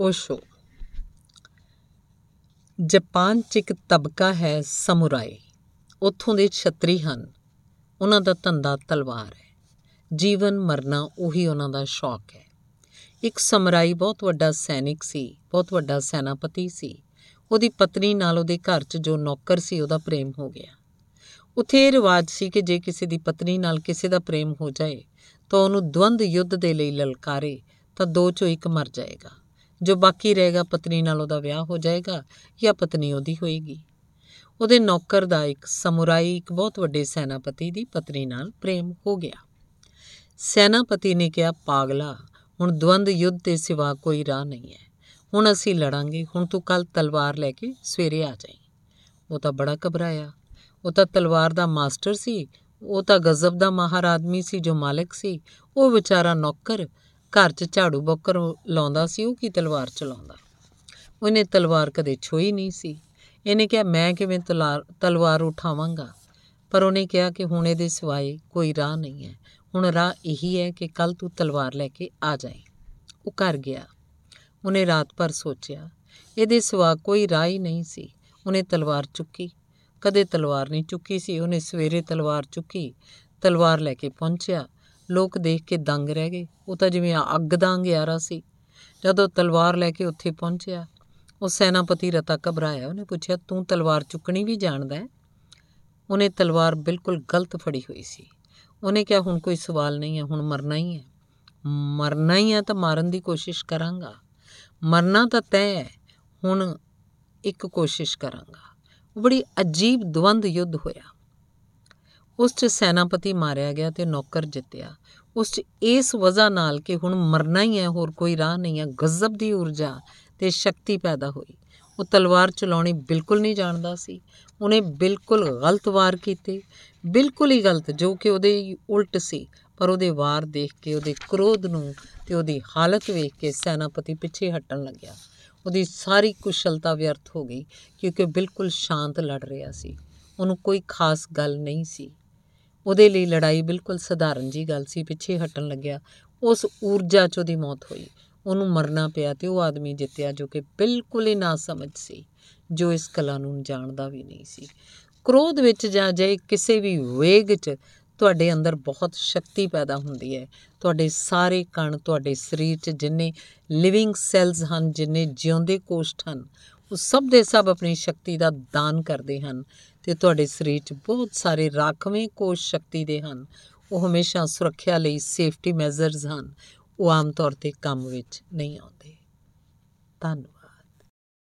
Osho Japan 'ਚ ਇੱਕ ਤਬਕਾ ਹੈ ਸਮੁਰਾਈ ਉੱਥੋਂ ਦੇ ਛਤਰੀ ਹਨ। ਉਹਨਾਂ ਦਾ ਧੰਦਾ ਤਲਵਾਰ ਹੈ। ਜੀਵਨ ਮਰਨਾ ਉਹੀ ਉਹਨਾਂ ਦਾ ਸ਼ੌਕ ਹੈ। ਇੱਕ ਸਮਰਾਈ ਬਹੁਤ ਵੱਡਾ ਸੈਨਿਕ ਸੀ, ਬਹੁਤ ਵੱਡਾ ਸੈਨਾਪਤੀ ਸੀ। ਉਹਦੀ ਪਤਨੀ ਨਾਲ ਉਹਦੇ ਘਰ 'ਚ ਜੋ ਨੌਕਰ ਸੀ, ਉਹਦਾ ਪ੍ਰੇਮ ਹੋ ਗਿਆ। ਉੱਥੇ ਇਹ ਰਿਵਾਜ ਸੀ ਕਿ ਜੇ ਕਿਸੇ ਦੀ ਪਤਨੀ ਨਾਲ ਕਿਸੇ ਦਾ ਪ੍ਰੇਮ ਹੋ ਜਾਏ, ਤਾਂ ਉਹਨੂੰ ਦਵੰਦ ਯੁੱਧ ਦੇ ਲਈ ਲਲਕਾਰੇ, ਤਾਂ ਦੋ ਚੋਂ ਇੱਕ ਮਰ ਜਾਏਗਾ। ਜੋ ਬਾਕੀ ਰਹੇਗਾ ਪਤਨੀ ਨਾਲ ਉਹਦਾ ਵਿਆਹ ਹੋ ਜਾਏਗਾ ਜਾਂ ਪਤਨੀ ਉਹਦੀ ਹੋਏਗੀ। ਉਹਦੇ ਨੌਕਰ ਦਾ ਇੱਕ ਸਮੁਰਾਈ, ਇੱਕ ਬਹੁਤ ਵੱਡੇ ਸੈਨਾਪਤੀ ਦੀ ਪਤਨੀ ਨਾਲ ਪ੍ਰੇਮ ਹੋ ਗਿਆ। ਸੈਨਾਪਤੀ ਨੇ ਕਿਹਾ, ਪਾਗਲਾ, ਹੁਣ ਦਵੰਦ ਯੁੱਧ ਦੇ ਸਿਵਾ ਕੋਈ ਰਾਹ ਨਹੀਂ ਹੈ। ਹੁਣ ਅਸੀਂ ਲੜਾਂਗੇ, ਹੁਣ ਤੂੰ ਕੱਲ ਤਲਵਾਰ ਲੈ ਕੇ ਸਵੇਰੇ ਆ ਜਾਈਂ। ਉਹ ਤਾਂ ਬੜਾ ਘਬਰਾਇਆ। ਉਹ ਤਾਂ ਤਲਵਾਰ ਦਾ ਮਾਸਟਰ ਸੀ, ਉਹ ਤਾਂ ਗਜ਼ਬ ਦਾ ਮਾਹਰ ਆਦਮੀ ਸੀ ਜੋ ਮਾਲਕ ਸੀ। ਉਹ ਵਿਚਾਰਾ ਨੌਕਰ ਘਰ 'ਚ ਝਾੜੂ ਬੱਕਰ ਲਾਉਂਦਾ ਸੀ, ਉਹ ਕੀ ਤਲਵਾਰ ਚਲਾਉਂਦਾ? ਉਹਨੇ ਤਲਵਾਰ ਕਦੇ ਛੋਈ ਨਹੀਂ ਸੀ। ਇਹਨੇ ਕਿਹਾ, ਮੈਂ ਕਿਵੇਂ ਤਲਵਾਰ ਉਠਾਵਾਂਗਾ? ਪਰ ਉਹਨੇ ਕਿਹਾ ਕਿ ਹੁਣ ਇਹਦੇ ਸਿਵਾਏ ਕੋਈ ਰਾਹ ਨਹੀਂ ਹੈ। ਹੁਣ ਰਾਹ ਇਹੀ ਹੈ ਕਿ ਕੱਲ ਤੂੰ ਤਲਵਾਰ ਲੈ ਕੇ ਆ ਜਾਏ ਉਹ ਘਰ ਗਿਆ। ਉਹਨੇ ਰਾਤ ਭਰ ਸੋਚਿਆ। ਇਹਦੇ ਸਿਵਾ ਕੋਈ ਰਾਹ ਹੀ ਨਹੀਂ ਸੀ। ਉਹਨੇ ਤਲਵਾਰ ਚੁੱਕੀ। ਕਦੇ ਤਲਵਾਰ ਨਹੀਂ ਚੁੱਕੀ ਸੀ। ਉਹਨੇ ਸਵੇਰੇ ਤਲਵਾਰ ਚੁੱਕੀ। ਤਲਵਾਰ ਲੈ ਕੇ ਪਹੁੰਚਿਆ। ਲੋਕ ਦੇਖ ਕੇ ਦੰਗ ਰਹਿ ਗਏ। ਉਹ ਤਾਂ ਜਿਵੇਂ ਅੱਗ ਦਾ ਅੰਗਿਆਰਾ ਸੀ। ਜਦੋਂ ਤਲਵਾਰ ਲੈ ਕੇ ਉੱਥੇ ਪਹੁੰਚਿਆ, ਉਹ ਸੈਨਾਪਤੀ ਰਤਾ ਘਬਰਾਇਆ। ਉਹਨੇ ਪੁੱਛਿਆ, ਤੂੰ ਤਲਵਾਰ ਚੁੱਕਣੀ ਵੀ ਜਾਣਦਾ ਹੈ? ਉਹਨੇ ਤਲਵਾਰ ਬਿਲਕੁਲ ਗਲਤ ਫੜੀ ਹੋਈ ਸੀ। ਉਹਨੇ ਕਿਹਾ, ਹੁਣ ਕੋਈ ਸਵਾਲ ਨਹੀਂ ਹੈ, ਹੁਣ ਮਰਨਾ ਹੀ ਹੈ। ਮਰਨਾ ਹੀ ਹੈ ਤਾਂ ਮਾਰਨ ਦੀ ਕੋਸ਼ਿਸ਼ ਕਰਾਂਗਾ। ਮਰਨਾ ਤਾਂ ਤੈਅ ਹੈ, ਹੁਣ ਇੱਕ ਕੋਸ਼ਿਸ਼ ਕਰਾਂਗਾ। ਬੜੀ ਅਜੀਬ ਦਵੰਦ ਯੁੱਧ ਹੋਇਆ। ਉਸ 'ਚ ਸੈਨਾਪਤੀ ਮਾਰਿਆ ਗਿਆ ਤੇ ਨੌਕਰ ਜਿੱਤਿਆ। ਉਸ 'ਚ ਇਸ ਵਜ੍ਹਾ ਨਾਲ ਕਿ ਹੁਣ ਮਰਨਾ ਹੀ ਹੈ, ਹੋਰ ਕੋਈ ਰਾਹ ਨਹੀਂ ਹੈ, ਗਜ਼ਬ ਦੀ ਊਰਜਾ ਤੇ ਸ਼ਕਤੀ ਪੈਦਾ ਹੋਈ। ਉਹ ਤਲਵਾਰ ਚਲਾਉਣੀ ਬਿਲਕੁਲ ਨਹੀਂ ਜਾਣਦਾ ਸੀ। ਉਹਨੇ ਬਿਲਕੁਲ ਗਲਤ ਵਾਰ ਕੀਤੇ। ਬਿਲਕੁਲ ਹੀ ਗਲਤ, ਜੋ ਕਿ ਉਹਦੇ ਉਲਟ ਸੀ। ਪਰ ਉਹਦੇ ਵਾਰ ਦੇਖ ਕੇ, ਉਹਦੇ ਕ੍ਰੋਧ ਨੂੰ ਤੇ ਉਹਦੀ ਹਾਲਤ ਵੇਖ ਕੇ ਸੈਨਾਪਤੀ ਪਿੱਛੇ ਹਟਣ ਲੱਗਿਆ। ਉਹਦੀ ਸਾਰੀ ਕੁਸ਼ਲਤਾ ਵਿਅਰਥ ਹੋ ਗਈ, ਕਿਉਂਕਿ ਬਿਲਕੁਲ ਸ਼ਾਂਤ ਲੜ ਰਿਹਾ ਸੀ। ਉਹਨੂੰ ਕੋਈ ਖਾਸ ਗੱਲ ਨਹੀਂ ਸੀ। ਉਹਦੇ ਲਈ ਲੜਾਈ ਬਿਲਕੁਲ ਸਧਾਰਨ ਜੀ ਗੱਲ ਸੀ, ਪਿੱਛੇ ਹਟਣ ਲੱਗਿਆ। ਉਸ ਊਰਜਾ 'ਚ ਉਹਦੀ ਮੌਤ ਹੋਈ। ਉਹਨੂੰ ਮਰਨਾ ਪਿਆ ਤੇ ਉਹ ਆਦਮੀ ਜਿੱਤਿਆ ਜੋ ਕਿ ਬਿਲਕੁਲ ਹੀ ਨਾ ਸਮਝ ਸੀ, ਜੋ ਇਸ ਕਲਾ ਨੂੰ ਜਾਣਦਾ ਵੀ ਨਹੀਂ ਸੀ। ਕ੍ਰੋਧ ਵਿੱਚ ਜਾਂ ਜੇ ਕਿਸੇ ਵੀ ਵੇਗ 'ਚ ਤੁਹਾਡੇ ਅੰਦਰ ਬਹੁਤ ਸ਼ਕਤੀ ਪੈਦਾ ਹੁੰਦੀ ਹੈ। ਤੁਹਾਡੇ ਸਾਰੇ ਕਣ, ਤੁਹਾਡੇ ਸਰੀਰ 'ਚ ਜਿੰਨੇ ਲਿਵਿੰਗ ਸੈਲਸ ਹਨ, ਜਿੰਨੇ ਜਿਉਂਦੇ ਕੋਸ਼ਟ ਹਨ, ਉਹ ਸਭ ਦੇ ਸਭ ਆਪਣੀ ਸ਼ਕਤੀ ਦਾ ਦਾਨ ਕਰਦੇ ਹਨ। ਤੇ ਤੁਹਾਡੇ ਸਰੀਰ 'ਚ ਬਹੁਤ ਸਾਰੇ ਰਾਖਵੇਂ ਕੋਸ਼ ਸ਼ਕਤੀ ਦੇ ਹਨ। ਉਹ ਹਮੇਸ਼ਾ ਸੁਰੱਖਿਆ ਲਈ ਸੇਫਟੀ ਮੈਜ਼ਰਸ ਹਨ। ਉਹ ਆਮ ਤੌਰ ਤੇ ਕੰਮ ਵਿੱਚ ਨਹੀਂ ਆਉਂਦੇ। ਧੰਨਵਾਦ।